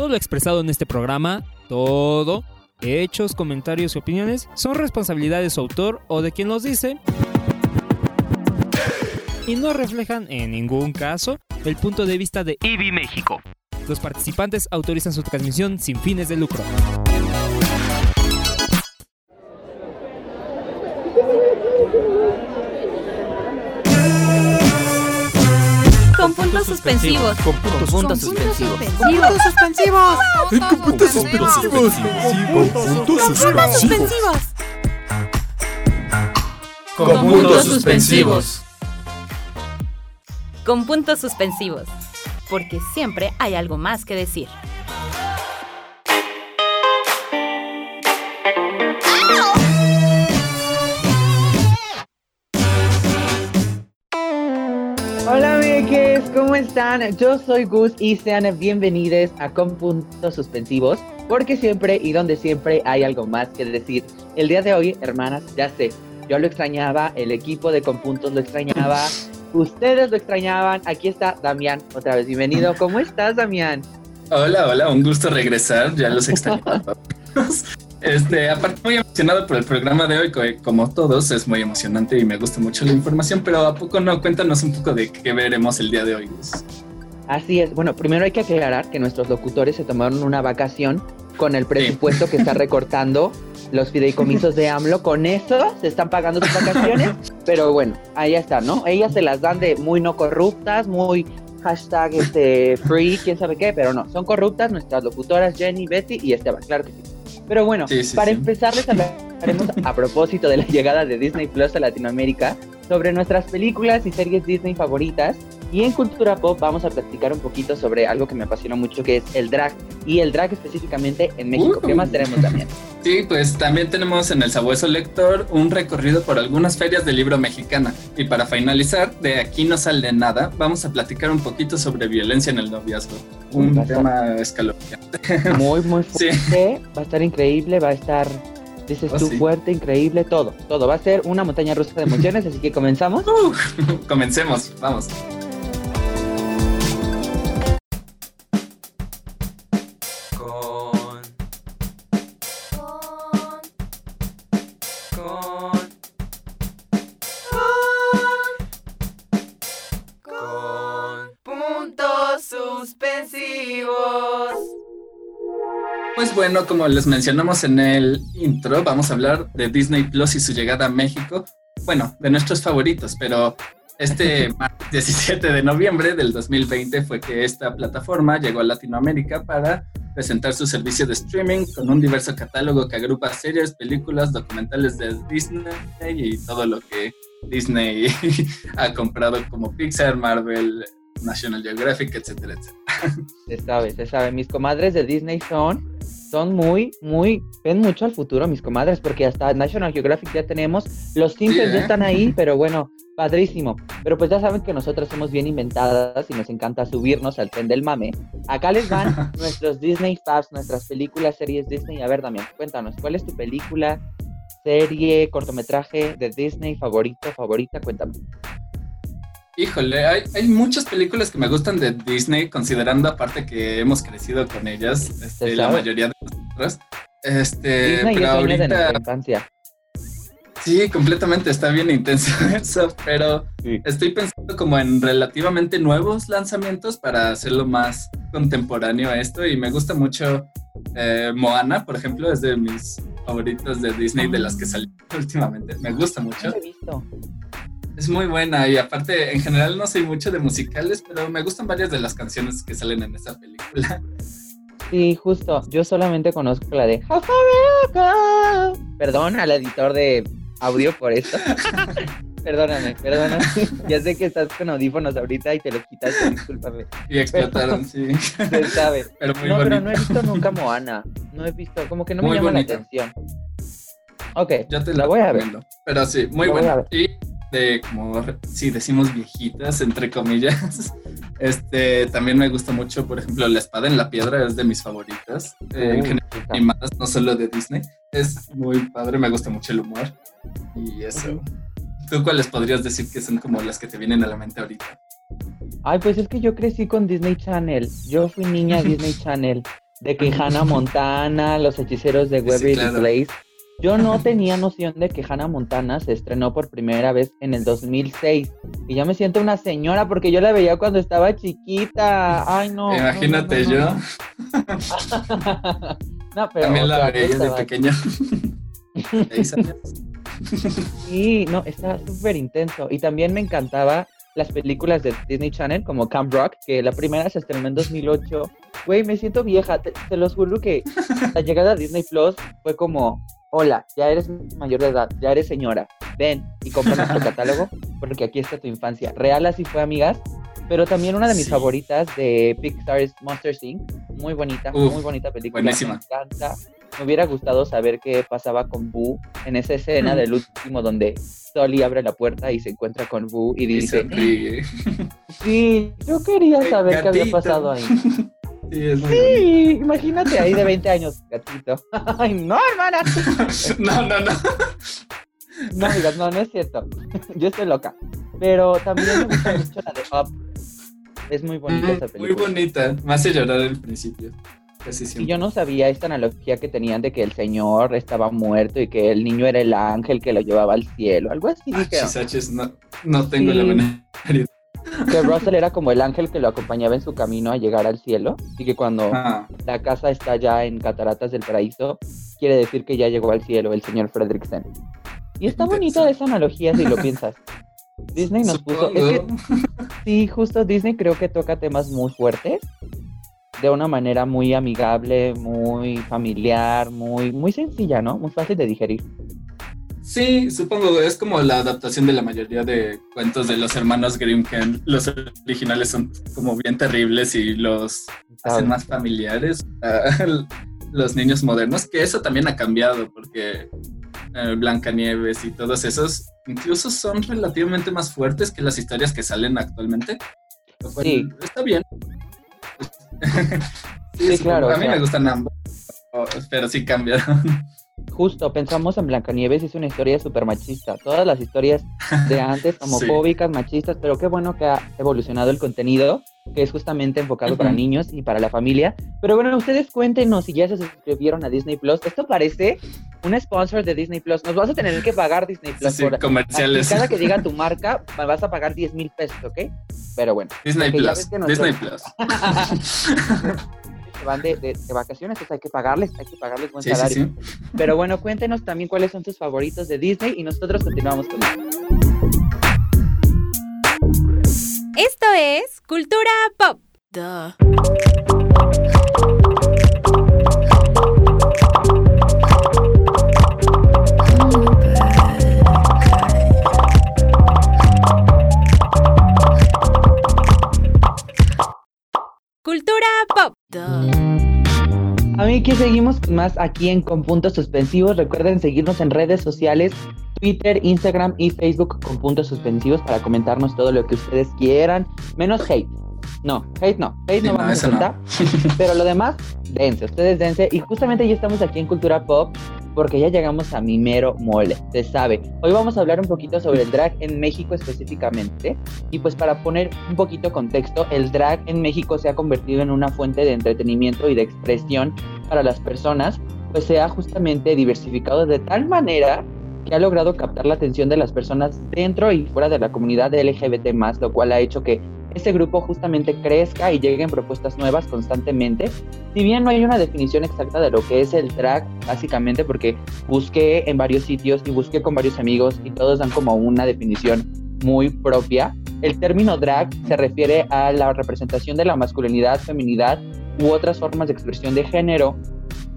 Todo lo expresado en este programa, todo, hechos, comentarios y opiniones, son responsabilidad de su autor o de quien los dice y no reflejan en ningún caso el punto de vista de IBI México. Los participantes autorizan su transmisión sin fines de lucro. Puntos suspensivos. Con puntos suspensivos. Puntos suspensivos. Con puntos suspensivos. Con puntos suspensivos. Con puntos suspensivos. Con puntos suspensivos. Porque siempre hay algo más que decir. ¿Cómo están? Yo soy Gus y sean bienvenidos a Con Puntos Suspensivos, porque siempre y donde siempre hay algo más que decir. El día de hoy, hermanas, ya sé, yo lo extrañaba, el equipo de Con Puntos lo extrañaba, ustedes lo extrañaban. Aquí está Damián, otra vez bienvenido. ¿Cómo estás, Damián? Hola, hola, un gusto regresar, ya los extrañaba. Este, aparte muy emocionado por el programa de hoy, que como todos es muy emocionante y me gusta mucho la información, pero a poco no, cuéntanos un poco de qué veremos el día de hoy. Así es. Bueno, primero hay que aclarar que nuestros locutores se tomaron una vacación con el presupuesto que está recortando los fideicomisos de AMLO. Con eso se están pagando sus vacaciones. Pero bueno, ahí está, ¿no? Ellas se las dan de muy no corruptas, muy hashtag este, free, quién sabe qué, pero no, son corruptas nuestras locutoras Jenny, Betty y Esteban, claro que sí. Pero bueno, Sí, sí, para sí. empezar les hablaremos a propósito de la llegada de Disney Plus a Latinoamérica sobre nuestras películas y series Disney favoritas. Y en Cultura Pop vamos a platicar un poquito sobre algo que me apasionó mucho, que es el drag. Y el drag específicamente en México. ¿Qué Uh. más tenemos también? Sí, pues también tenemos en el Sabueso Lector un recorrido por algunas ferias del libro mexicana. Y para finalizar, de aquí no sale nada, vamos a platicar un poquito sobre violencia en el noviazgo. Un estar- tema escalofriante. Muy, muy Sí. fuerte. Va a estar increíble, va a estar, dices Oh, tú, sí. fuerte, increíble, todo. Todo. Va a ser una montaña rusa de emociones, así que comenzamos. Comencemos, vamos. Bueno, como les mencionamos en el intro, vamos a hablar de Disney Plus y su llegada a México. Bueno, de nuestros favoritos, pero este martes 17 de noviembre del 2020 fue que esta plataforma llegó a Latinoamérica para presentar su servicio de streaming con un diverso catálogo que agrupa series, películas, documentales de Disney y todo lo que Disney ha comprado como Pixar, Marvel, National Geographic, etcétera, etcétera. Se sabe, se sabe. Mis comadres de Disney son, son muy, muy, ven mucho al futuro, mis comadres, porque hasta National Geographic ya tenemos. Los Simpsons Sí, ya ¿eh? están ahí, pero bueno, padrísimo. Pero pues ya saben que nosotros somos bien inventadas y nos encanta subirnos al tren del mame. Acá les van nuestros Disney Fabs, nuestras películas, series Disney. A ver, Damián, cuéntanos, ¿cuál es tu película, serie, cortometraje de Disney favorito, favorita? Cuéntame. Híjole, hay, hay muchas películas que me gustan de Disney, considerando aparte que hemos crecido con ellas, este, la mayoría de nosotros. Este, Disney pero de ahorita, infancia. sí, completamente está bien intenso eso, pero Sí. estoy pensando como en relativamente nuevos lanzamientos para hacerlo más contemporáneo a esto y me gusta mucho eh, Moana, por ejemplo, es de mis favoritos de Disney, de las que salieron últimamente. Me gusta mucho. he visto. Es muy buena y aparte, en general no soy mucho de musicales, pero me gustan varias de las canciones que salen en esa película. Sí, justo. Yo solamente conozco la de. Perdón al editor de audio por esto. Perdóname, perdóname. Ya sé que estás con audífonos ahorita y te los quitaste, discúlpame. Y explotaron, sí. Se sabe. Pero muy no, pero bonita. no he visto nunca Moana. No he visto, como que no me llama la atención. Ok, Yo te la la voy a ver. Pero sí, muy buena. Y de como, si decimos viejitas, entre comillas, este, también me gusta mucho, por ejemplo, La Espada en la Piedra es de mis favoritas. Eh, en Uy, general, puta. animadas, no solo de Disney. Es muy padre, me gusta mucho el humor. Y eso. ¿Tú cuáles podrías decir que son como las que te vienen a la mente ahorita? Ay, pues es que yo crecí con Disney Channel. Yo fui niña Disney Channel. de que Hannah Montana, los hechiceros de Waverly Place. Yo no tenía noción de que Hannah Montana se estrenó por primera vez en el 2006. Y ya me siento una señora porque yo la veía cuando estaba chiquita. Ay, no. Imagínate yo. no, pero. También la veía de pequeño. sí, no, estaba súper intenso. Y también me encantaba las películas de Disney Channel como Camp Rock, que la primera se estrenó en 2008. Güey, me siento vieja, te, te los juro que la llegada a Disney Plus fue como, hola, ya eres mayor de edad, ya eres señora, ven y compra nuestro catálogo porque aquí está tu infancia. Real así fue, amigas. Pero también una de mis favoritas de Pixar es Monster Inc. Muy bonita, muy bonita película. Buenísima. Me encanta. Me hubiera gustado saber qué pasaba con Boo en esa escena del último donde Sully abre la puerta y se encuentra con Boo y dice... sí, yo quería saber qué había pasado ahí. Sí, imagínate ahí de 20 años, gatito. Ay, no, hermana. no, no, no. No, digas, no, no es cierto. Yo estoy loca. Pero también me gusta mucho la de Up. Es muy bonita mm, esa película. Muy bonita. Me hace llorar al principio. Y yo no sabía esta analogía que tenían de que el señor estaba muerto y que el niño era el ángel que lo llevaba al cielo. Algo así. Ah, no, no tengo la menor que Russell era como el ángel que lo acompañaba en su camino a llegar al cielo y que cuando ah. la casa está ya en Cataratas del Paraíso, quiere decir que ya llegó al cielo el señor Fredricksen. Y está bonita esa analogía si lo piensas. Disney nos puso... sí, justo Disney creo que toca temas muy fuertes de una manera muy amigable, muy familiar, muy, muy sencilla, ¿no? Muy fácil de digerir. Sí, supongo, es como la adaptación de la mayoría de cuentos de los hermanos Grimm, que los originales son como bien terribles y los hacen más familiares a los niños modernos, que eso también ha cambiado, porque eh, Blancanieves y todos esos incluso son relativamente más fuertes que las historias que salen actualmente. sí. Está bien. sí, claro. A mí me gustan ambos, pero sí cambiaron. Justo, pensamos en Blancanieves, es una historia súper machista. Todas las historias de antes, homofóbicas, machistas, pero qué bueno que ha evolucionado el contenido, que es justamente enfocado para niños y para la familia. Pero bueno, ustedes cuéntenos si ya se suscribieron a Disney Plus. Esto parece un sponsor de Disney Plus. Nos vas a tener que pagar Disney Plus. por, comerciales. Cada que diga tu marca, vas a pagar 10 mil pesos, ¿ok? Pero bueno. Disney Plus. Disney Plus. van de, vacaciones, pues hay que pagarles, hay que pagarles buen salario. Pero bueno, cuéntenos también cuáles son tus favoritos de Disney y nosotros continuamos con Esto es Cultura Pop. Más aquí en Con Puntos Suspensivos. Recuerden seguirnos en redes sociales, Twitter, Instagram y Facebook con puntos suspensivos para comentarnos todo lo que ustedes quieran, menos hate. No, hate no, hate no vamos a contar. Pero lo demás, dense, ustedes dense. Y justamente ya estamos aquí en Cultura Pop porque ya llegamos a mi mero mole, se sabe. Hoy vamos a hablar un poquito sobre el drag en México específicamente. Y pues para poner un poquito contexto, el drag en México se ha convertido en una fuente de entretenimiento y de expresión para las personas, pues se ha justamente diversificado de tal manera que ha logrado captar la atención de las personas dentro y fuera de la comunidad LGBT+, lo cual ha hecho que este grupo justamente crezca y lleguen propuestas nuevas constantemente. Si bien no hay una definición exacta de lo que es el drag, básicamente porque busqué en varios sitios y busqué con varios amigos y todos dan como una definición muy propia. El término drag se refiere a la representación de la masculinidad, feminidad u otras formas de expresión de género.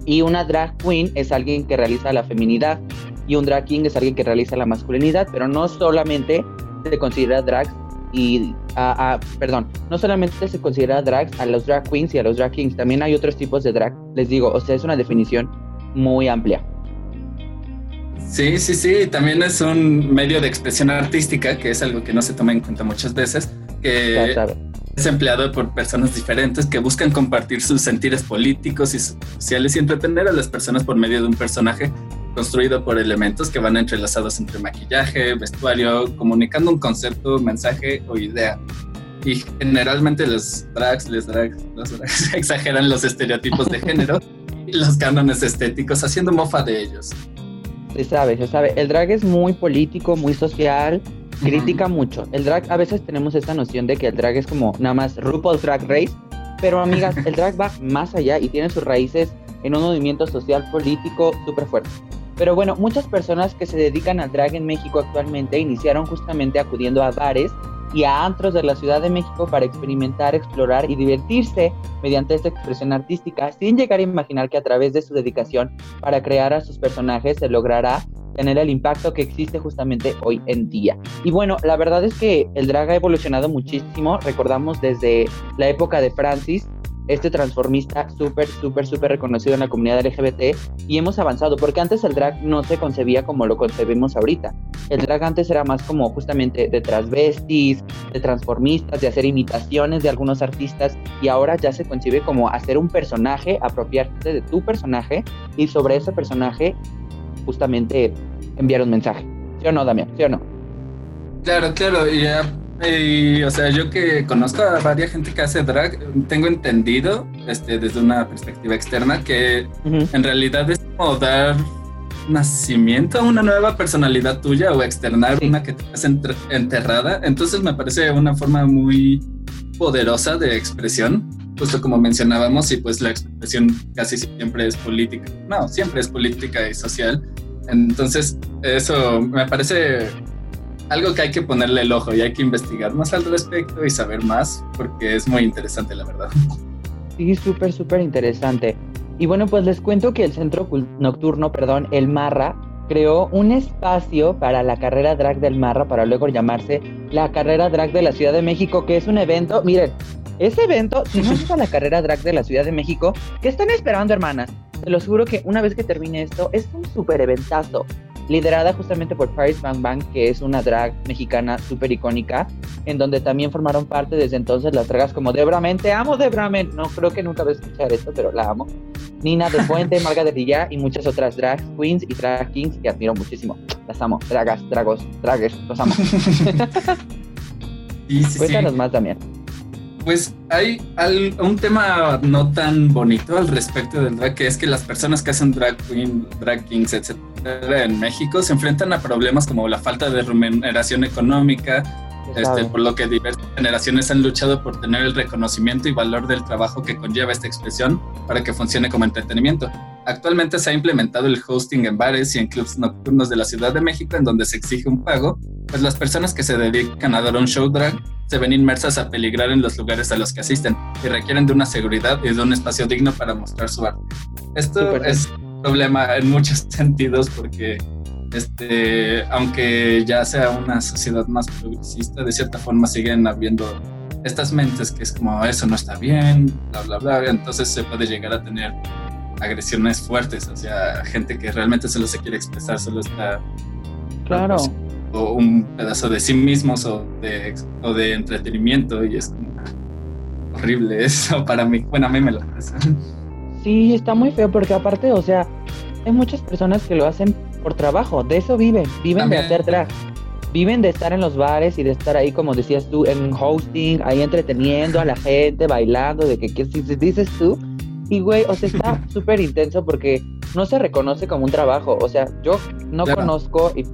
Y una drag queen es alguien que realiza la feminidad y un drag king es alguien que realiza la masculinidad, pero no solamente se considera drag y, a, perdón, no solamente se considera drag a los drag queens y a los drag kings, también hay otros tipos de drag, les digo, o sea, es una definición muy amplia. Sí, sí, sí, también es un medio de expresión artística, que es algo que no se toma en cuenta muchas veces, que es empleado por personas diferentes que buscan compartir sus sentires políticos y sociales y entretener a las personas por medio de un personaje construido por elementos que van entrelazados entre maquillaje, vestuario, comunicando un concepto, mensaje o idea. y generalmente los drags, les drags, los drags exageran los estereotipos de género y los cánones estéticos, haciendo mofa de ellos. Se sabe, se sabe. El drag es muy político, muy social, critica mucho. El drag, a veces tenemos esta noción de que el drag es como nada más RuPaul's Drag Race, pero amigas, el drag va más allá y tiene sus raíces en un movimiento social político súper fuerte. Pero bueno, muchas personas que se dedican al drag en México actualmente iniciaron justamente acudiendo a bares y a antros de la Ciudad de México para experimentar, explorar y divertirse mediante esta expresión artística, sin llegar a imaginar que a través de su dedicación para crear a sus personajes se logrará tener el impacto que existe justamente hoy en día. Y bueno, la verdad es que el drag ha evolucionado muchísimo, recordamos desde la época de Francis, este transformista súper, súper, súper reconocido en la comunidad LGBT y hemos avanzado, porque antes el drag no se concebía como lo concebimos ahorita. El drag antes era más como justamente de transvestis, de transformistas, de hacer imitaciones de algunos artistas y ahora ya se concibe como hacer un personaje, apropiarte de tu personaje y sobre ese personaje justamente enviar un mensaje. ¿Sí o no, Damián? ¿Sí o no? Claro, claro, y ya y, o sea, yo que conozco a varias gente que hace drag, tengo entendido, este, desde una perspectiva externa, que en realidad es como dar nacimiento a una nueva personalidad tuya o externar una que te has enterrada. Entonces me parece una forma muy poderosa de expresión, justo como mencionábamos, y pues la expresión casi siempre es política. No, siempre es política y social. Entonces, eso me parece algo que hay que ponerle el ojo y hay que investigar más al respecto y saber más porque es muy interesante, la verdad. Sí, súper, súper interesante. Y bueno, pues les cuento que el Centro Nocturno, perdón, el Marra, creó un espacio para la carrera drag del Marra para luego llamarse la carrera drag de la Ciudad de México, que es un evento, miren, ese evento, si no es la carrera drag de la Ciudad de México, ¿qué están esperando, hermanas? Te lo juro que una vez que termine esto, es un súper eventazo liderada justamente por Paris Bang Bang, que es una drag mexicana súper icónica, en donde también formaron parte desde entonces las dragas como Debra Men, te amo Debra Men, no creo que nunca voy a escuchar esto, pero la amo. Nina de Fuente, Marga de Villa y muchas otras drag queens y drag kings que admiro muchísimo. Las amo, dragas, dragos, draggers, los amo. Cuéntanos más también. Pues hay un tema no tan bonito al respecto del drag, que es que las personas que hacen drag queen, drag kings, etcétera, en México se enfrentan a problemas como la falta de remuneración económica, este, por lo que diversas generaciones han luchado por tener el reconocimiento y valor del trabajo que conlleva esta expresión para que funcione como entretenimiento. Actualmente se ha implementado el hosting en bares y en clubs nocturnos de la Ciudad de México en donde se exige un pago, pues las personas que se dedican a dar un show drag se ven inmersas a peligrar en los lugares a los que asisten y requieren de una seguridad y de un espacio digno para mostrar su arte. Esto es un problema en muchos sentidos porque este, aunque ya sea una sociedad más progresista, de cierta forma siguen habiendo estas mentes que es como eso no está bien, bla, bla, bla. Entonces se puede llegar a tener agresiones fuertes hacia gente que realmente solo se quiere expresar, solo está... Claro. O un pedazo de sí mismos o de, o de entretenimiento y es como horrible eso para mí. Bueno, a mí me lo hace. Sí, está muy feo porque aparte, o sea, hay muchas personas que lo hacen por trabajo, de eso viven, viven de hacer drag, viven de estar en los bares y de estar ahí, como decías tú, en hosting, ahí entreteniendo a la gente, bailando, de que, que si dices tú, y güey, o sea, está súper intenso porque no se reconoce como un trabajo. O sea, yo no conozco, y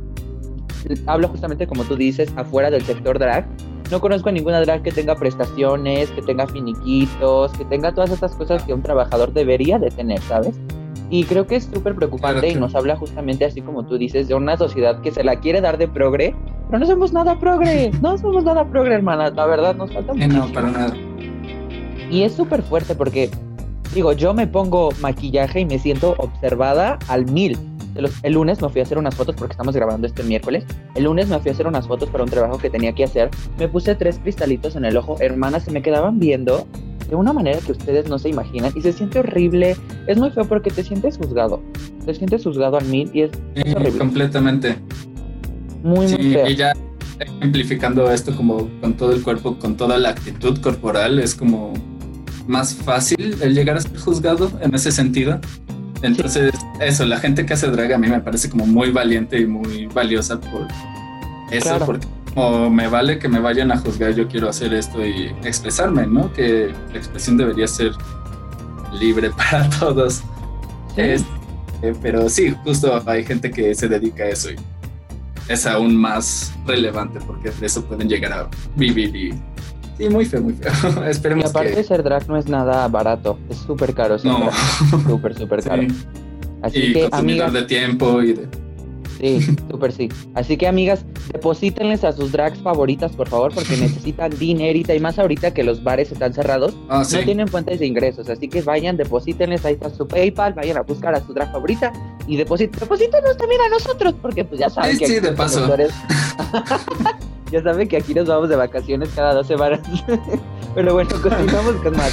hablo justamente como tú dices, afuera del sector drag. No conozco a ninguna drag que tenga prestaciones, que tenga finiquitos, que tenga todas estas cosas que un trabajador debería de tener, ¿sabes? Y creo que es súper preocupante y nos habla justamente así como tú dices, de una sociedad que se la quiere dar de progre, pero no somos nada progre, no somos nada progre, hermana, la verdad, nos falta mucho. No, para nada. Y es súper fuerte porque Digo, yo me pongo maquillaje y me siento observada al mil. El lunes me fui a hacer unas fotos porque estamos grabando este miércoles. El lunes me fui a hacer unas fotos para un trabajo que tenía que hacer. Me puse tres cristalitos en el ojo. Hermanas, se me quedaban viendo de una manera que ustedes no se imaginan y se siente horrible. Es muy feo porque te sientes juzgado. Te sientes juzgado al mil y es, horrible. Completamente. Muy, muy feo. Y ya amplificando esto como con todo el cuerpo, con toda la actitud corporal, es como más fácil el llegar a ser juzgado en ese sentido. Entonces, eso, la gente que hace drag a mí me parece como muy valiente y muy valiosa por eso, porque o me vale que me vayan a juzgar, yo quiero hacer esto y expresarme, ¿no? Que la expresión debería ser libre para todos. Este, pero sí, justo hay gente que se dedica a eso y es aún más relevante porque de eso pueden llegar a vivir y Sí, muy feo, muy feo. Esperemos y aparte que... ser drag no es nada barato, es súper caro. No. Súper, súper caro. Sí. Así y que, consumidor amigas, de tiempo y de... sí, súper sí. Así que, amigas, deposítenles a sus drags favoritas, por favor, porque necesitan dinerita y más ahorita que los bares están cerrados, Ah, sí. no tienen fuentes de ingresos. Así que vayan, deposítenles, ahí está su PayPal, vayan a buscar a su drag favorita y deposítenos también a nosotros, porque pues ya saben Sí, que sí, de paso. ya saben que aquí nos vamos de vacaciones cada dos semanas. Pero bueno, continuamos con más.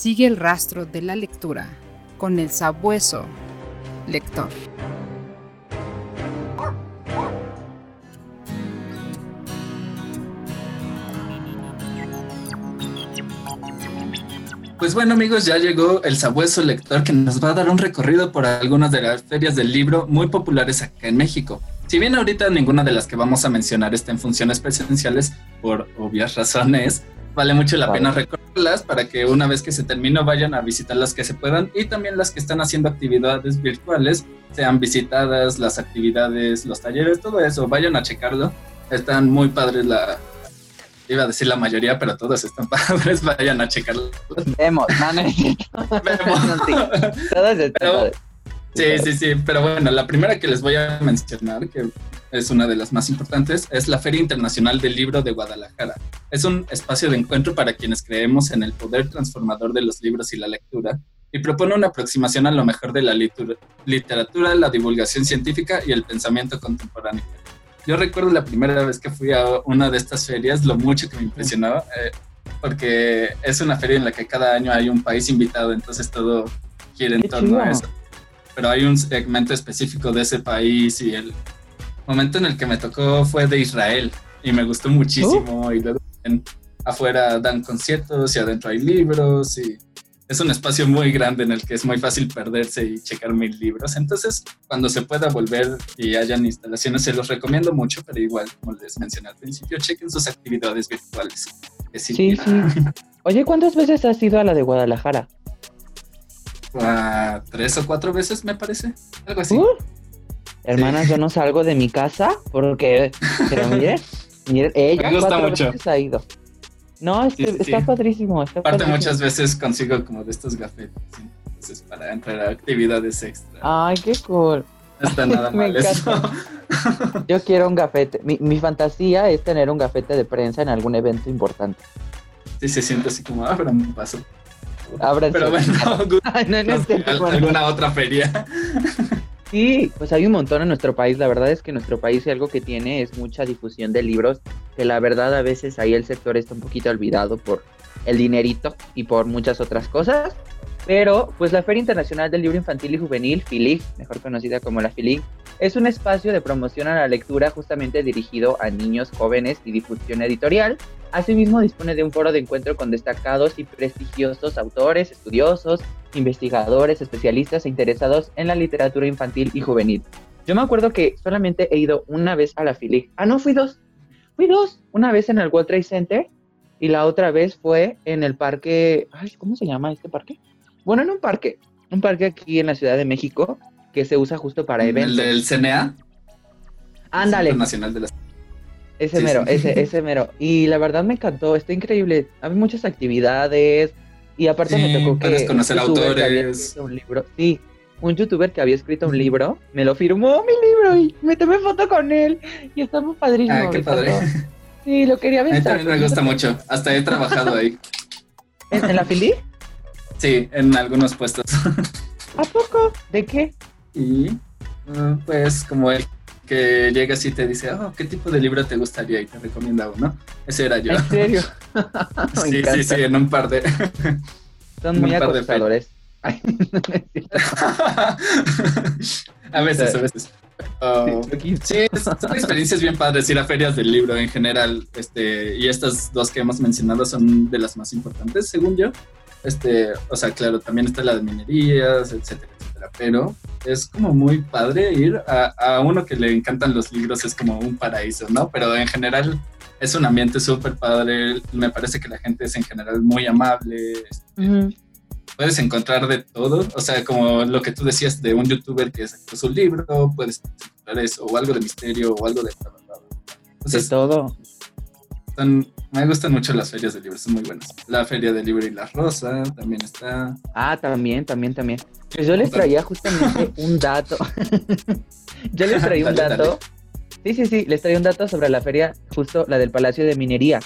Sigue el rastro de la lectura con el sabueso lector. Pues bueno amigos, ya llegó el sabueso lector que nos va a dar un recorrido por algunas de las ferias del libro muy populares acá en México. Si bien ahorita ninguna de las que vamos a mencionar está en funciones presenciales, por obvias razones, vale mucho la Vale. pena recordarlas para que una vez que se termine vayan a visitar las que se puedan y también las que están haciendo actividades virtuales sean visitadas, las actividades, los talleres, todo eso, vayan a checarlo. Están muy padres la... Iba a decir la mayoría, pero todos están padres, vayan a checarlo. Vemos, no, no. Vemos. Sí, todos están Pero-. Sí, sí, sí, pero bueno, la primera que les voy a mencionar, que es una de las más importantes, es la Feria Internacional del Libro de Guadalajara. Es un espacio de encuentro para quienes creemos en el poder transformador de los libros y la lectura, y propone una aproximación a lo mejor de la literatura, la divulgación científica y el pensamiento contemporáneo. Yo recuerdo la primera vez que fui a una de estas ferias, lo mucho que me impresionaba, eh, porque es una feria en la que cada año hay un país invitado, entonces todo gira en torno a eso pero hay un segmento específico de ese país y el momento en el que me tocó fue de Israel y me gustó muchísimo y luego en- afuera dan conciertos y adentro hay libros y es un espacio muy grande en el que es muy fácil perderse y checar mil libros. Entonces, cuando se pueda volver y hayan instalaciones, se los recomiendo mucho, pero igual, como les mencioné al principio, chequen sus actividades virtuales. sí Sí. Oye, ¿cuántas veces has ido a la de Guadalajara? a tres o cuatro veces, me parece. Algo así. Uh, Hermanas, yo no salgo de mi casa porque, pero miren, miren, ella Me gusta mucho. veces ha ido. No, es Sí, está padrísimo. Está Aparte padrísimo. muchas veces consigo como de estos gafetes, ¿sí? entonces para entrar a actividades extra. Ay, qué cool. No está nada Me mal eso. Yo quiero un gafete. Mi, mi fantasía es tener un gafete de prensa en algún evento importante. Sí se siente así como, ah, pero un paso. Ábranse. Pero bueno, no, no bueno. alguna otra feria. Sí, pues hay un montón en nuestro país. La verdad es que nuestro país algo que tiene es mucha difusión de libros, que la verdad a veces ahí el sector está un poquito olvidado por el dinerito y por muchas otras cosas. Pero pues la Feria Internacional del Libro Infantil y Juvenil, FILIG, mejor conocida como la FILIG, es un espacio de promoción a la lectura justamente dirigido a niños, jóvenes y difusión editorial. Asimismo dispone de un foro de encuentro con destacados y prestigiosos autores, estudiosos, investigadores, especialistas e interesados en la literatura infantil y juvenil. Yo me acuerdo que solamente he ido una vez a la FILIG. Ah, no, fui dos. Fui dos. Una vez en el World Trade Center y la otra vez fue en el parque. Ay, ¿cómo se llama este parque? Bueno, en un parque. Un parque aquí en la Ciudad de México que se usa justo para El eventos. del CNA. Ándale, Nacional de las ese sí, mero, sí. ese, ese mero. Y la verdad me encantó, está increíble. Hay muchas actividades y aparte Sí, me tocó que. conocer que había autores. escrito Un libro, sí, un youtuber que había escrito un libro, me lo firmó mi libro y me tomé foto con él. Y está muy padrísimo. Ah, qué padre. Sí, lo quería A mí ver. también me gusta mucho. Hasta he trabajado ahí. ¿En, en la Fili? Sí, en algunos puestos. ¿A poco? ¿De qué? Y uh, pues como el que llegas y te dice, oh, ¿qué tipo de libro te gustaría? Y te recomienda uno. Ese era yo. ¿En serio? Sí, sí, sí, en un par de... Son muy acosadores. Ay, no a veces, a veces. Oh, sí, son experiencias bien padres ir a ferias del libro en general. Este, y estas dos que hemos mencionado son de las más importantes, según yo. Este, o sea, claro, también está la de minerías, etcétera. Etcétera. pero es como muy padre ir a, a uno que le encantan los libros, es como un paraíso, ¿no? Pero en general es un ambiente súper padre, me parece que la gente es en general muy amable, este, puedes encontrar de todo, o sea, como lo que tú decías de un youtuber que sacó su libro, puedes encontrar eso, o algo de misterio, o algo de... de todo. Me gustan mucho las ferias de libros, son muy buenas. La feria del libro y la rosa también está. Ah, también, también, también. Pues yo les traía justamente un dato. yo les traía un dato. Sí, sí, sí, les traía un dato sobre la feria, justo la del Palacio de Minería.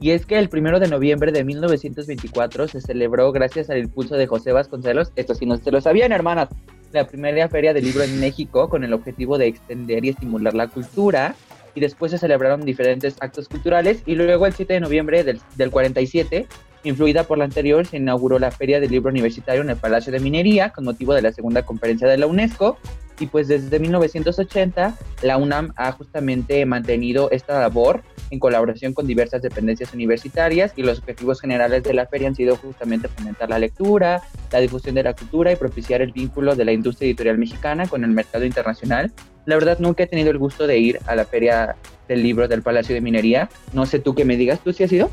Y es que el primero de noviembre de 1924 se celebró, gracias al impulso de José Vasconcelos, esto sí no se lo sabían, hermanas, la primera feria del libro en México con el objetivo de extender y estimular la cultura. Y después se celebraron diferentes actos culturales. Y luego, el 7 de noviembre del, del 47, influida por la anterior, se inauguró la Feria del Libro Universitario en el Palacio de Minería con motivo de la segunda conferencia de la UNESCO. Y pues desde 1980 la UNAM ha justamente mantenido esta labor en colaboración con diversas dependencias universitarias y los objetivos generales de la feria han sido justamente fomentar la lectura, la difusión de la cultura y propiciar el vínculo de la industria editorial mexicana con el mercado internacional. La verdad nunca he tenido el gusto de ir a la feria del libro del Palacio de Minería. No sé tú qué me digas, ¿tú sí has ido?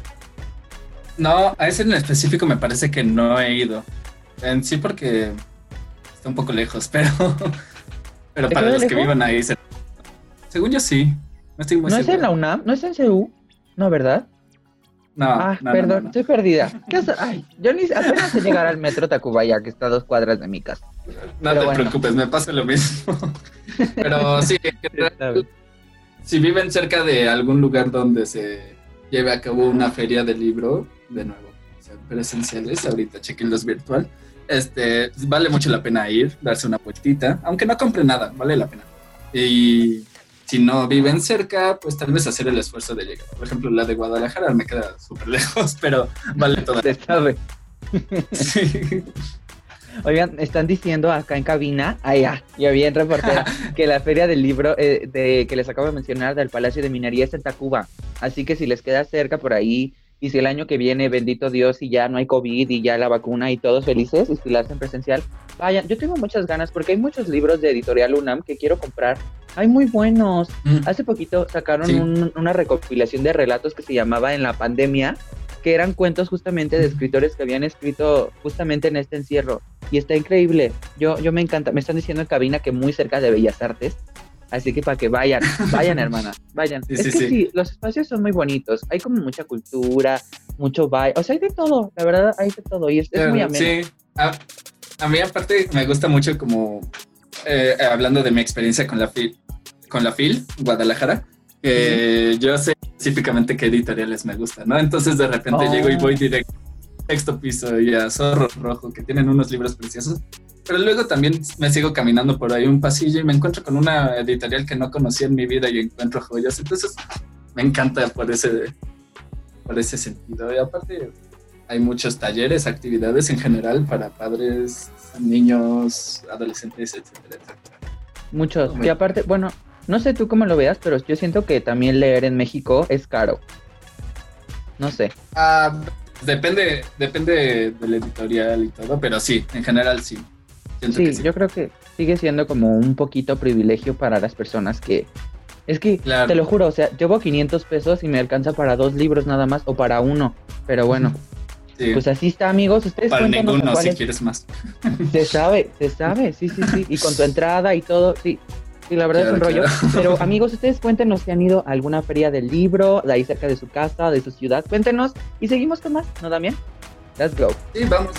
No, a ese en específico me parece que no he ido. En sí porque está un poco lejos, pero, pero para los que vivan ahí, según yo sí. No estoy muy ¿No es en la UNAM? ¿No es en CEU? No, ¿verdad? No, ah, perdón, estoy perdida. Ay, yo ni apenas sé llegar al metro Tacubaya, que está a dos cuadras de mi casa. No te preocupes, me pasa lo mismo. Pero sí, si viven cerca de algún lugar donde se lleve a cabo una feria de libro, de nuevo, o sea, presenciales, ahorita chequenlos virtual, este, vale mucho la pena ir, darse una vueltita, aunque no compre nada, vale la pena. Y si no viven cerca, pues tal vez hacer el esfuerzo de llegar. Por ejemplo, la de Guadalajara me queda súper lejos, pero vale toda. Se sabe. Sí. Oigan, están diciendo acá en cabina, allá, ya bien reportera, que la feria del libro eh, de, que les acabo de mencionar del Palacio de Minería es en Tacuba. Así que si les queda cerca por ahí, y si el año que viene, bendito Dios, y ya no hay COVID y ya la vacuna y todos felices, y si la hacen presencial, vayan. Yo tengo muchas ganas porque hay muchos libros de Editorial UNAM que quiero comprar. Hay muy buenos. Mm. Hace poquito sacaron una recopilación de relatos que se llamaba En la pandemia, que eran cuentos justamente de escritores que habían escrito justamente en este encierro. Y está increíble. Yo, yo me encanta. Me están diciendo en cabina que muy cerca de Bellas Artes Así que para que vayan, vayan hermana, vayan. es que sí. los espacios son muy bonitos, hay como mucha cultura, mucho baile, o sea, hay de todo, la verdad hay de todo y es, muy ameno. Sí, a, mí aparte me gusta mucho como, eh, hablando de mi experiencia con la FIL, con la FIL, Guadalajara, que yo sé específicamente qué editoriales me gustan, ¿no? Entonces de repente llego y voy oh. directo sexto piso y a Zorro Rojo, que tienen unos libros preciosos. Pero luego también me sigo caminando por ahí un pasillo y me encuentro con una editorial que no conocía en mi vida y encuentro joyas. Entonces me encanta por ese, por ese sentido. Y aparte hay muchos talleres, actividades en general para padres, niños, adolescentes, etcétera, etcétera. Muchos. Y aparte, bueno, no sé tú cómo lo veas, pero yo siento que también leer en México es caro. No sé. Ah, Depende, depende del editorial y todo, pero sí, en general sí. Sí, yo creo que sigue siendo como un poquito privilegio para las personas que... Es que, te lo juro, o sea, llevo 500 pesos y me alcanza para dos libros nada más o para uno, pero bueno. Pues así está, amigos. Ustedes para ninguno, si quieres más. Se sabe, se sabe, sí, sí, sí. Y con tu entrada y todo, sí. Sí, la verdad es un rollo. Pero amigos, ustedes cuéntenos si han ido a alguna feria del libro, de ahí cerca de su casa, de su ciudad. Cuéntenos y seguimos con más, ¿no, Damián? Let's go. Sí, vamos.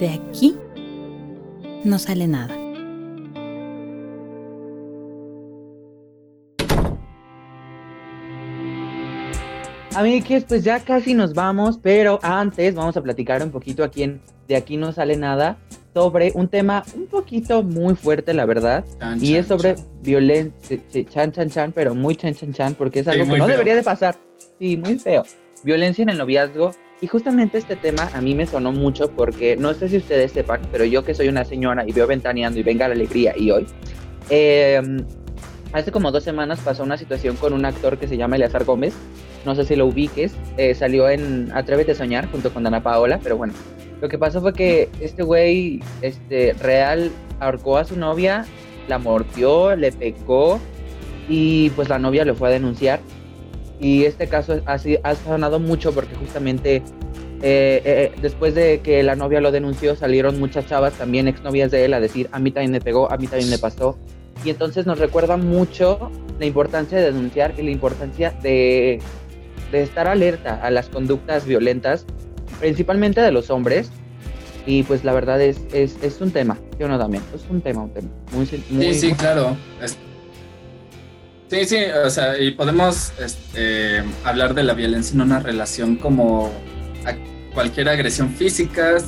De aquí no sale nada. Amigues, pues ya casi nos vamos, pero antes vamos a platicar un poquito aquí en De aquí no sale nada sobre un tema un poquito muy fuerte, la verdad, y es sobre violencia, chan chan chan, pero muy chan chan chan, porque es algo que no debería de pasar. Sí, muy feo. Violencia en el noviazgo. Y justamente este tema a mí me sonó mucho porque no sé si ustedes sepan, pero yo que soy una señora y veo ventaneando y venga la alegría y hoy, eh, hace como dos semanas pasó una situación con un actor que se llama Eleazar Gómez, no sé si lo ubiques, eh, salió en Atrévete a soñar junto con Dana Paola, pero bueno, lo que pasó fue que este güey, este, real, ahorcó a su novia, la mordió, le pegó y pues la novia lo fue a denunciar. Y este caso ha, ha sonado mucho porque justamente eh, eh, después de que la novia lo denunció salieron muchas chavas también exnovias de él a decir a mí también me pegó, a mí también me pasó. Y entonces nos recuerda mucho la importancia de denunciar y la importancia de, de estar alerta a las conductas violentas, principalmente de los hombres. Y pues la verdad es, es, es un tema, yo no también, es un tema, un tema. Muy, muy, sí, sí, claro. Sí, sí, o sea, y podemos este, hablar de la violencia en una relación como cualquier agresión física,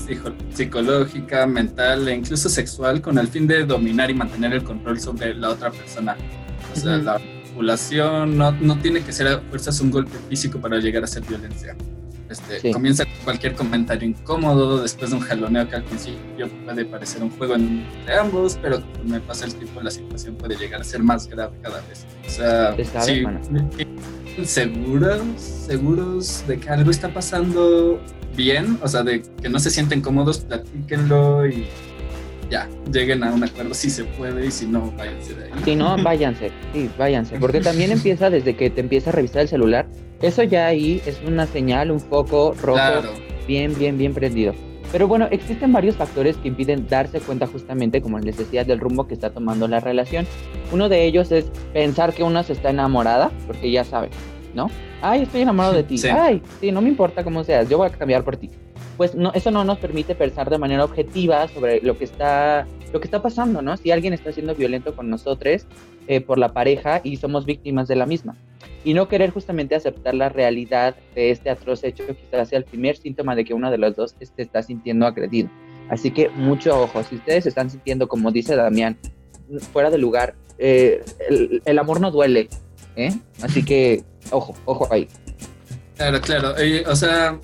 psicológica, mental e incluso sexual con el fin de dominar y mantener el control sobre la otra persona. O sea, la manipulación no, no, tiene que ser a fuerzas un golpe físico para llegar a ser violencia. Este, Comienza con cualquier comentario incómodo, después de un jaloneo que al principio puede parecer un juego entre ambos, pero me pasa el tiempo la situación puede llegar a ser más grave cada vez. O sea, sí, seguros, seguros de que algo está pasando bien, o sea, de que no se sienten cómodos, platíquenlo y ya, lleguen a un acuerdo si se puede y si no, váyanse de ahí. Si no, váyanse, sí, váyanse, porque también empieza desde que te empieza a revisar el celular eso ya ahí es una señal, un foco rojo bien, bien, bien prendido. Pero bueno, existen varios factores que impiden darse cuenta justamente, como les decía, del rumbo que está tomando la relación. Uno de ellos es pensar que uno se está enamorada, porque ya sabe, ¿no? Ay, estoy enamorado de ti. Ay, sí, no me importa cómo seas, yo voy a cambiar por ti. Pues no, eso no nos permite pensar de manera objetiva sobre lo que está, lo que está pasando, ¿no? Si alguien está siendo violento con nosotros eh, por la pareja y somos víctimas de la misma y no querer justamente aceptar la realidad de este atroz hecho quizás sea el primer síntoma de que uno de los dos se está sintiendo agredido. Así que mucho ojo, si ustedes se están sintiendo, como dice Damián, fuera de lugar, eh, el, amor no duele, ¿eh? Así que ojo, ojo ahí. Claro, claro, o sea,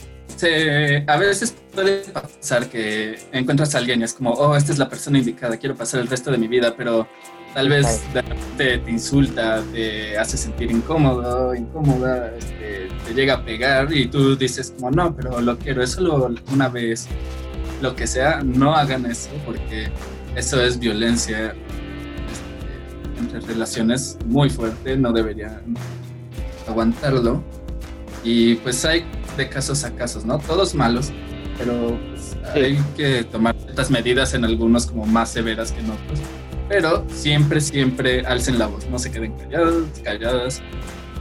a veces puede pasar que encuentras a alguien y es como, oh, esta es la persona indicada, quiero pasar el resto de mi vida, pero Tal vez te, te, insulta, te hace sentir incómodo, incómoda, este, te llega a pegar y tú dices como no, pero lo quiero, es solo una vez, lo que sea, no hagan eso porque eso es violencia este, entre relaciones muy fuerte, no deberían aguantarlo. Y pues hay de casos a casos, ¿no? Todos malos, pero pues, hay que tomar ciertas medidas en algunos como más severas que en otros pero siempre, siempre alcen la voz, no se queden callados, calladas,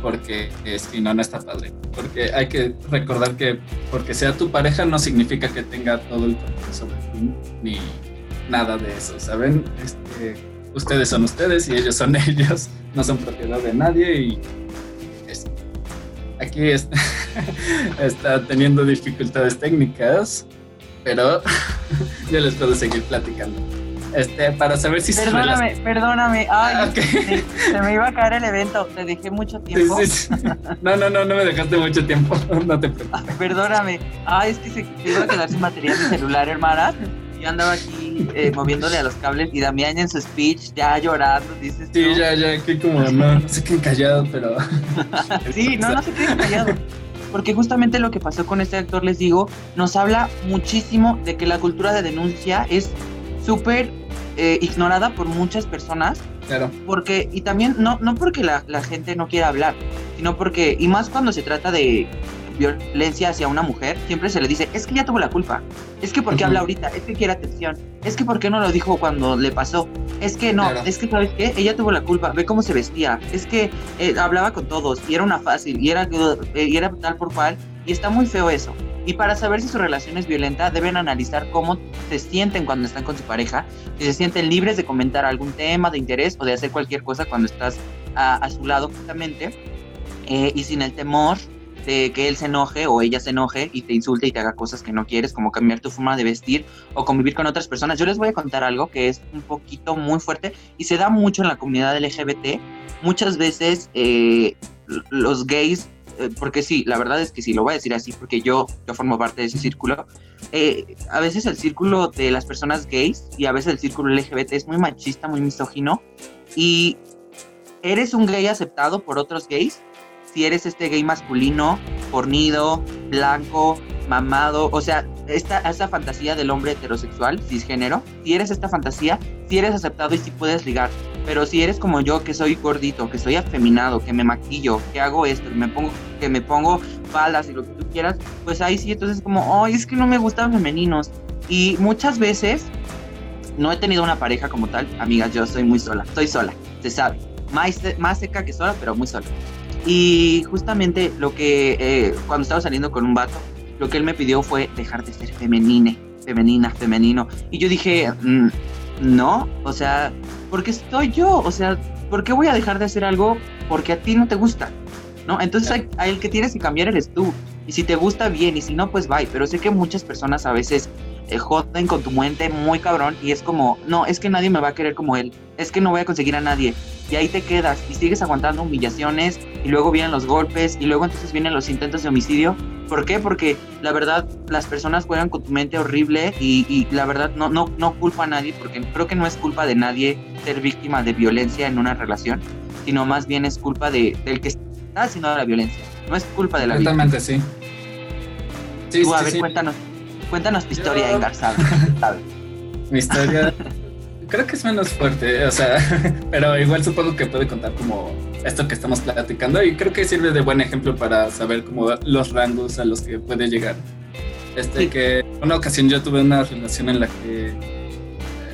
porque si no, no está padre. Porque hay que recordar que porque sea tu pareja no significa que tenga todo el control sobre ti, ni nada de eso, ¿saben? Este, ustedes son ustedes y ellos son ellos, no son propiedad de nadie y aquí está, está teniendo dificultades técnicas, pero yo les puedo seguir platicando este, para saber si Perdóname, perdóname. Ay, ah, se, me iba a caer el evento. Te dejé mucho tiempo. No, no, no, no me dejaste mucho tiempo. No te preocupes. perdóname. Ay, es que se, iba a quedar sin batería mi celular, hermana. Yo andaba aquí eh, moviéndole a los cables y Damián en su speech ya llorando, dices. Sí, ya, ya, aquí como no, no se queden callados, pero. sí, no, no se queden callados porque justamente lo que pasó con este actor, les digo, nos habla muchísimo de que la cultura de denuncia es súper eh, ignorada por muchas personas. Claro. Porque, y también no, no porque la, gente no quiera hablar, sino porque, y más cuando se trata de violencia hacia una mujer, siempre se le dice, es que ella tuvo la culpa, es que porque habla ahorita, es que quiere atención, es que porque no lo dijo cuando le pasó, es que no, es que sabes qué, ella tuvo la culpa, ve cómo se vestía, es que eh, hablaba con todos y era una fácil y era, eh, y era tal por cual, y está muy feo eso. Y para saber si su relación es violenta, deben analizar cómo se sienten cuando están con su pareja, si se sienten libres de comentar algún tema de interés o de hacer cualquier cosa cuando estás a, su lado justamente, eh, y sin el temor que él se enoje o ella se enoje y te insulte y te haga cosas que no quieres, como cambiar tu forma de vestir o convivir con otras personas. Yo les voy a contar algo que es un poquito muy fuerte y se da mucho en la comunidad LGBT. Muchas veces eh, los gays eh, porque sí, la verdad es que sí, lo voy a decir así, porque yo, yo formo parte de ese círculo. Eh, a veces el círculo de las personas gays y a veces el círculo LGBT es muy machista, muy misógino. Y eres un gay aceptado por otros gays si eres este gay masculino, fornido, blanco, mamado, o sea, esta, esta fantasía del hombre heterosexual, cisgénero, si eres esta fantasía, si eres aceptado y si puedes ligar. Pero si eres como yo, que soy gordito, que soy afeminado, que me maquillo, que hago esto, que me pongo, que me pongo faldas y lo que tú quieras, pues ahí sí, entonces como, ay, es que no me gustan femeninos. Y muchas veces no he tenido una pareja como tal, amigas, yo soy muy sola, estoy sola, se sabe. Más, más seca que sola, pero muy sola. Y justamente lo que, eh, cuando estaba saliendo con un vato, lo que él me pidió fue dejar de ser femenine, femenina, femenino. Y yo dije, mm, no, o sea, porque estoy yo, o sea, ¿por qué voy a dejar de hacer algo porque a ti no te gusta? ¿No? Entonces hay, hay el que tienes que cambiar eres tú. Y si te gusta bien y si no, pues bye. Pero sé que muchas personas a veces eh, joden con tu mente muy cabrón y es como, no, es que nadie me va a querer como él. Es que no voy a conseguir a nadie. Y ahí te quedas y sigues aguantando humillaciones y luego vienen los golpes y luego entonces vienen los intentos de homicidio. ¿Por qué? Porque la verdad las personas juegan con tu mente horrible y, y la verdad no, no, no culpa a nadie porque creo que no es culpa de nadie ser víctima de violencia en una relación, sino más bien es culpa de, del que está haciendo la violencia. No es culpa de la. Exactamente, sí. Sí, Tú, a sí, ver, sí. cuéntanos, cuéntanos tu historia Yo- engarzada. Mi historia creo que es menos fuerte, o sea, pero igual supongo que puede contar como esto que estamos platicando y creo que sirve de buen ejemplo para saber como los rangos a los que puede llegar. Este Sí. que una ocasión yo tuve una relación en la que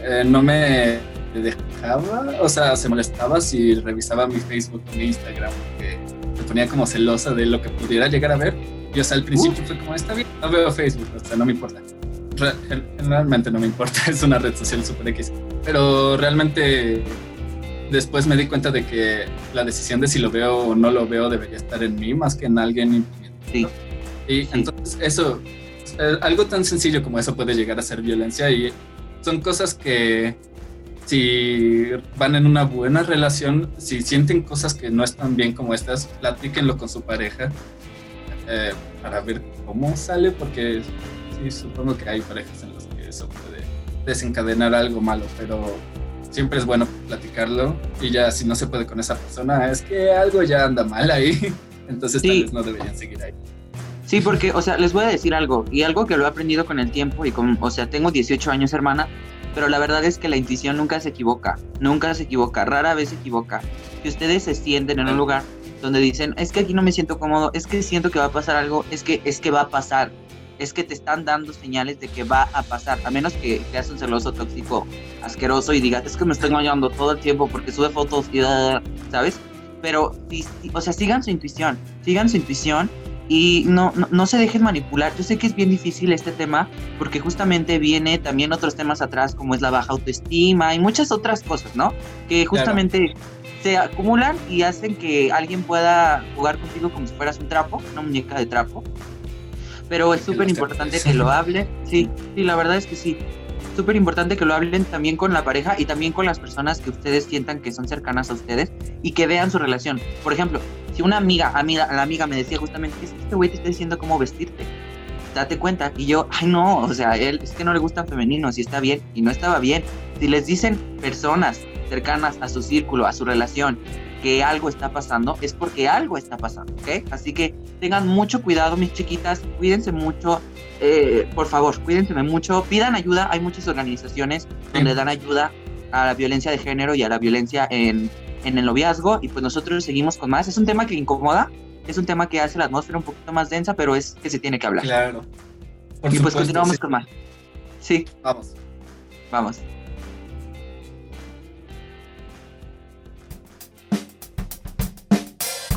eh, no me dejaba, o sea, se molestaba si revisaba mi Facebook mi Instagram, porque me ponía como celosa de lo que pudiera llegar a ver. Y o sea, al principio fue como, está bien, no veo Facebook, o sea, no me importa. Re- generalmente no me importa, es una red social super X. Pero realmente después me di cuenta de que la decisión de si lo veo o no lo veo debería estar en mí más que en alguien. Sí. Y Sí. entonces eso, eh, algo tan sencillo como eso puede llegar a ser violencia y son cosas que si van en una buena relación, si sienten cosas que no están bien como estas, platíquenlo con su pareja eh, para ver cómo sale, porque sí, supongo que hay parejas en las que eso puede desencadenar algo malo, pero siempre es bueno platicarlo y ya si no se puede con esa persona, es que algo ya anda mal ahí, entonces tal Sí. vez no deberían seguir ahí. Sí, porque, o sea, les voy a decir algo, y algo que lo he aprendido con el tiempo, y con, o sea, tengo 18 años, hermana, pero la verdad es que la intuición nunca se equivoca, nunca se equivoca, rara vez se equivoca. Si ustedes se sienten en un lugar donde dicen, es que aquí no me siento cómodo, es que siento que va a pasar algo, es que, es que va a pasar, es que te están dando señales de que va a pasar, a menos que seas un celoso tóxico asqueroso y digas, es que me estoy engañando todo el tiempo porque sube fotos y, da, da, da", ¿sabes? Pero, o sea, sigan su intuición, sigan su intuición y no, no, no se dejen manipular. Yo sé que es bien difícil este tema porque justamente viene también otros temas atrás como es la baja autoestima y muchas otras cosas, ¿no? Que justamente se acumulan y hacen que alguien pueda jugar contigo como si fueras un trapo, una muñeca de trapo. Pero es súper importante que lo hablen. Sí, sí, la verdad es que sí. Súper importante que lo hablen también con la pareja y también con las personas que ustedes sientan que son cercanas a ustedes y que vean su relación. Por ejemplo, si una amiga, amiga, la amiga me decía justamente, es que este güey te está diciendo cómo vestirte, date cuenta. Y yo, ay no, o sea, él es que no le gustan femeninos y está bien, y no estaba bien. Si les dicen personas cercanas a su círculo, a su relación, que algo está pasando, es porque algo está pasando, ¿ok? Así que tengan mucho cuidado, mis chiquitas, cuídense mucho, eh, por favor, cuídense mucho, pidan ayuda, hay muchas organizaciones donde dan ayuda a la violencia de género y a la violencia en, en el noviazgo y pues nosotros seguimos con más. Es un tema que incomoda, es un tema que hace la atmósfera un poquito más densa, pero es que se tiene que hablar. Claro. Por y pues supuesto, continuamos sí. con más. Sí, Vamos. vamos.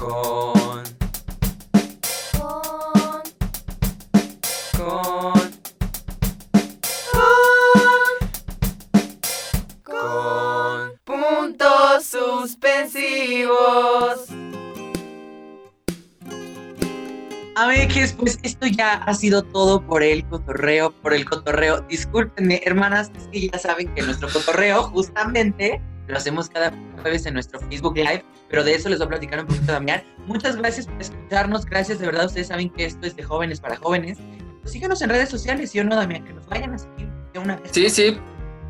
Con. Con. Con. Puntos suspensivos. Amigues, pues esto ya ha sido todo por el cotorreo, por el cotorreo. Discúlpenme, hermanas, es que ya saben que nuestro cotorreo justamente lo hacemos cada jueves en nuestro Facebook Live, pero de eso les voy a platicar un poquito, Damián. Muchas gracias por escucharnos, gracias, de verdad, ustedes saben que esto es de jóvenes para jóvenes. Pues síganos en redes sociales, ¿sí o no, Damián? Que nos vayan a seguir de una vez. Sí, sí,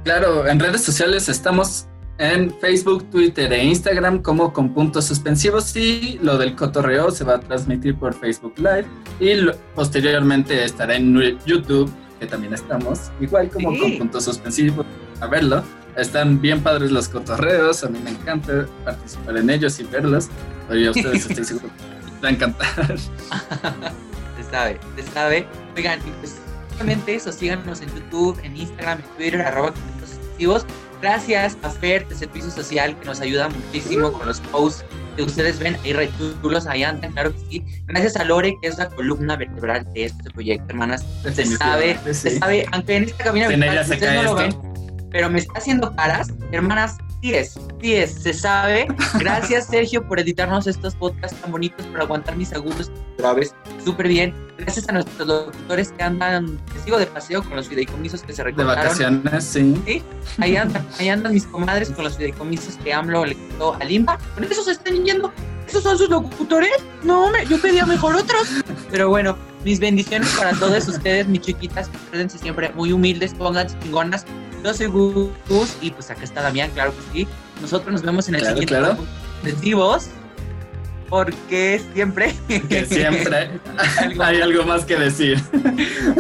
claro, en redes sociales estamos en Facebook, Twitter e Instagram como con puntos suspensivos y lo del cotorreo se va a transmitir por Facebook Live y lo- posteriormente estará en YouTube, que también estamos, igual como Sí. con puntos suspensivos, a verlo. Están bien padres los cotorreos, a mí me encanta participar en ellos y verlos. Oye, a ustedes estoy seguro que les va a encantar. Se sabe, se sabe. Oigan, y pues solamente eso, síganos en YouTube, en Instagram, en Twitter, arroba sucesivos. Gracias a Fer de Servicio Social que nos ayuda muchísimo con los posts que ustedes ven ahí retulos, ahí andan, claro que sí. Gracias a Lore, que es la columna vertebral de este proyecto, hermanas. Se sabe, Definitivamente, se sí. sabe, aunque en esta cabina virtual no lo esto. ven, pero me está haciendo caras, hermanas. Sí es, sí es, se sabe. Gracias, Sergio, por editarnos estos podcasts tan bonitos, por aguantar mis agudos graves súper bien. Gracias a nuestros locutores que andan, que sigo de paseo con los fideicomisos que se De recortaron. vacaciones, sí. Sí, ahí andan, ahí andan mis comadres con los fideicomisos que AMLO le quitó a Limba. ¿Con esos se están yendo? ¿Esos son sus locutores? No, me- yo pedía mejor otros. Pero bueno, mis bendiciones para todos ustedes, mis chiquitas. Quédense siempre muy humildes, pónganse chingonas. Yo soy Gus y pues acá está Damián, claro que sí. Nosotros nos vemos en el Claro, siguiente claro. Porque siempre Que siempre hay algo más que decir.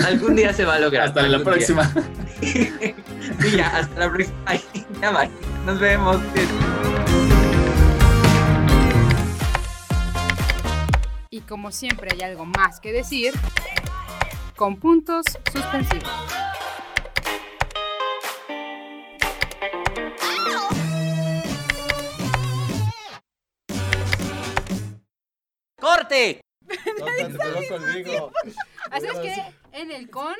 algún día se va a lograr. Hasta la próxima. Y ya, hasta la próxima. Ay, ya va. Nos vemos. Y como siempre hay algo más que decir, con puntos suspensivos. ¡Corte! conmigo. Así es que en el con